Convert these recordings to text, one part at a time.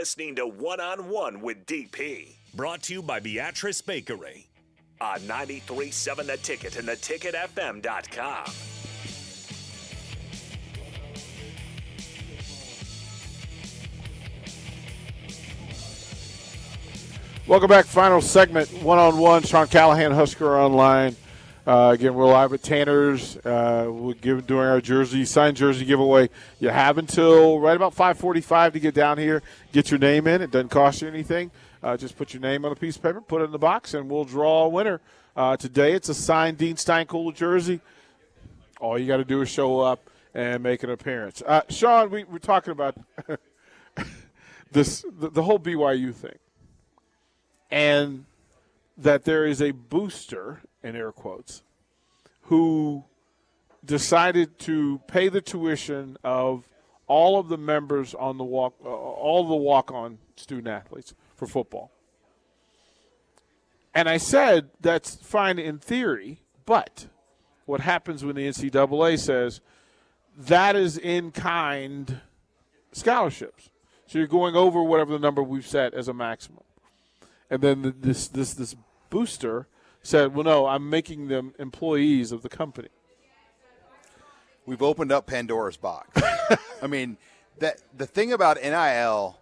listening to One on One with DP Brought to you by Beatrice Bakery. on 93.7 The Ticket and theticketfm.com. Welcome back. Final segment, one on one. Sean Callahan, Husker Online. Uh, again, we're live at Tanner's. Uh, we're give, doing our jersey, signed jersey giveaway. You have until right about 5:45 to get down here, get your name in. It doesn't cost you anything. Uh, just put your name on a piece of paper, put it in the box, and we'll draw a winner. Uh, today, it's a signed Dean Steinkuhl jersey. All you got to do is show up and make an appearance. Uh, Sean, we, we're talking about this the, the whole BYU thing and that there is a booster in air quotes who decided to pay the tuition of all of the members on the walk uh, all the walk-on student athletes for football. And i said that's fine in theory but what happens when the ncaa says that is in kind scholarships? So you're going over whatever the number we've set as a maximum and then the, this this this booster said, "Well, no, I'm making them employees of the company." We've opened up Pandora's box. I mean, that the thing about NIL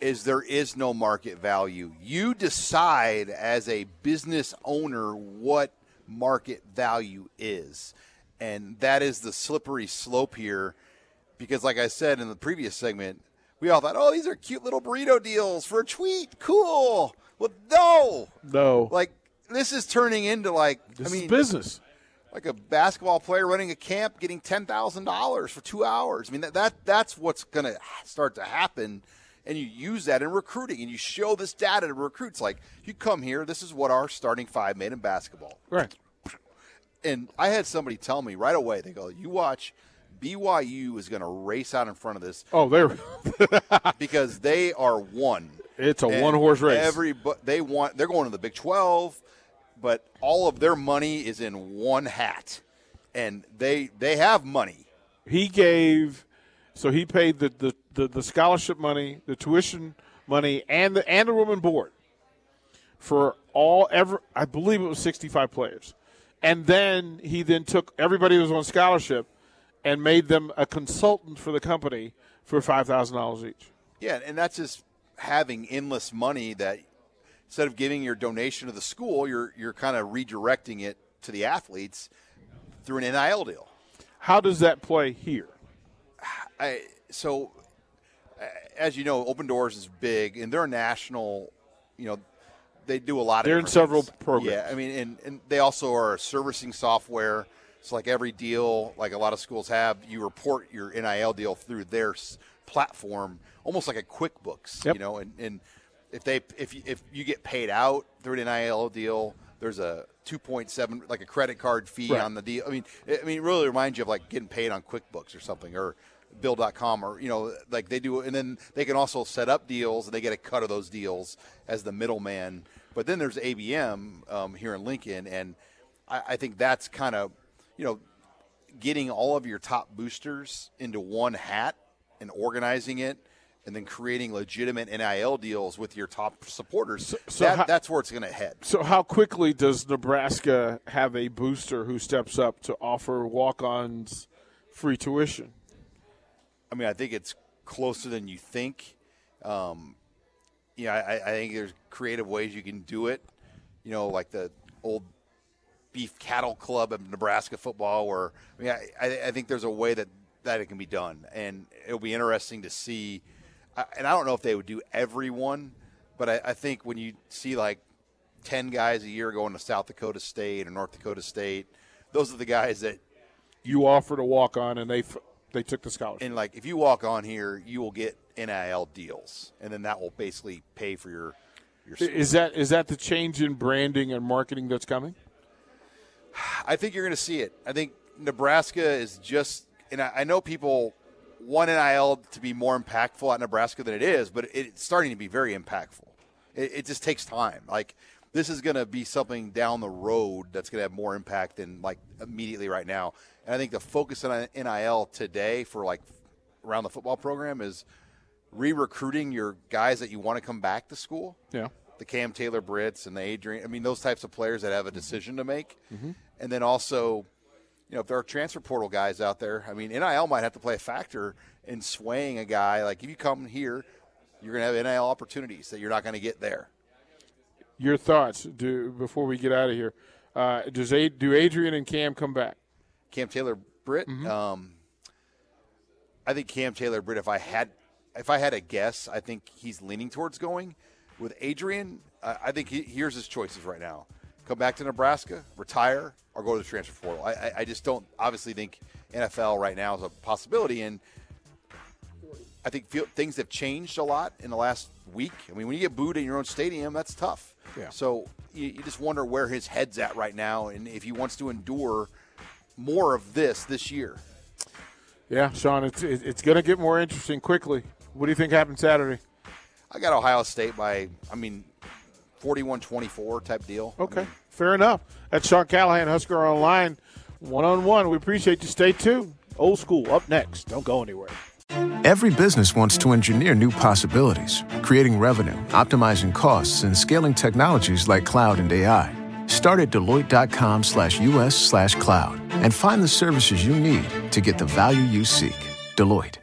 is there is no market value. You decide as a business owner what market value is. And that is the slippery slope here because like I said in the previous segment, we all thought, "Oh, these are cute little burrito deals for a tweet. Cool." Well, no. No, Like this is turning into like this I mean business. like a basketball player running a camp getting ten thousand dollars for two hours. I mean that, that that's what's going to start to happen, and you use that in recruiting, and you show this data to recruits. Like you come here, this is what our starting five made in basketball. Right. And I had somebody tell me right away. They go, "You watch." BYU is going to race out in front of this Oh, they're because they are one. it's a one horse race. Every they want they're going to the Big Twelve, but all of their money is in one hat, and they they have money. he gave, so he paid the, the, the, the scholarship money, the tuition money, and the and the room and board for all ever. I believe it was 65 players, and then he then took everybody who was on scholarship and made them a consultant for the company for five thousand dollars each. Yeah, and that's just having endless money that instead of giving your donation to the school, you're you're kind of redirecting it to the athletes through an NIL deal. How does that play here? I so as you know, Opendorse is big, and they're a national. You know, they do a lot of. They're in several things. programs. Yeah, I mean, and, and they also are a servicing software. So, like every deal, like a lot of schools have, you report your NIL deal through their platform, almost like a QuickBooks. Yep. You know, and, and if they if you, if you get paid out through an NIL deal, there's a 2.7 like a credit card fee Right. on the deal. I mean, it, I mean, it really reminds you of like getting paid on QuickBooks or something, or Bill.com, or you know, like they do. And then they can also set up deals, and they get a cut of those deals as the middleman. But then there's ABM um, here in Lincoln, and I, I think that's kind of you know getting all of your top boosters into one hat and organizing it. And then creating legitimate NIL deals with your top supporters. so that, how- that's where it's going to head. So, how quickly does Nebraska have a booster who steps up to offer walk-ons free tuition? I mean, I think it's closer than you think. Um, you know, I, I think there's creative ways you can do it. You know, like the old beef cattle club of Nebraska football, where I mean, I, I, think there's a way that that it can be done, and it'll be interesting to see. And I don't know if they would do everyone, but I, I think when you see like ten guys a year going to South Dakota State or North Dakota State, those are the guys that You offer to walk-on, and they they took the scholarship. and like if you walk on here, you will get NIL deals, and then that will basically pay for your your. school. Is that is that the change in branding and marketing that's coming? I think you're going to see it. I think Nebraska is just, and I, I know people want NIL to be more impactful at Nebraska than it is, but it, it's starting to be very impactful. It, it just takes time. Like this is going to be something down the road that's going to have more impact than like immediately right now. And I think the focus on NIL today for like around the football program is re-recruiting your guys that you want to come back to school. Yeah. The Cam Taylor Britts and the Adrian. I mean, those types of players that have a decision to make. Mm-hmm. And then also, you know, if there are transfer portal guys out there, I mean, NIL might have to play a factor in swaying a guy. Like if you come here, you're going to have NIL opportunities that you're not going to get there. Your thoughts do, before we get out of here. Uh, does a, do Adrian and Cam come back? Cam Taylor Britt. Mm-hmm. Um, I think Cam Taylor Britt. If I had, if I had a guess, I think he's leaning towards going with Adrian. Uh, I think he, here's his choices right now: come back to Nebraska, retire, or go to the transfer portal. I, I, I just don't obviously think NFL right now is a possibility, and I think feel, things have changed a lot in the last week. I mean, when you get booed in your own stadium, that's tough. Yeah. So you, you just wonder where his head's at right now, and if he wants to endure more of this this year. Yeah, Sean, it's it's going to get more interesting quickly. What do you think happens Saturday? I got Ohio State by, I mean, 41-24 type deal. I Okay, mean, fair enough. That's Sean Callahan, Husker Online, one on one. We appreciate you. Stay tuned. Old school up next. Don't go anywhere. Every business wants to engineer new possibilities, creating revenue, optimizing costs, and scaling technologies like cloud and AI. Start at Deloitte.com slash US slash cloud and find the services you need to get the value you seek. Deloitte.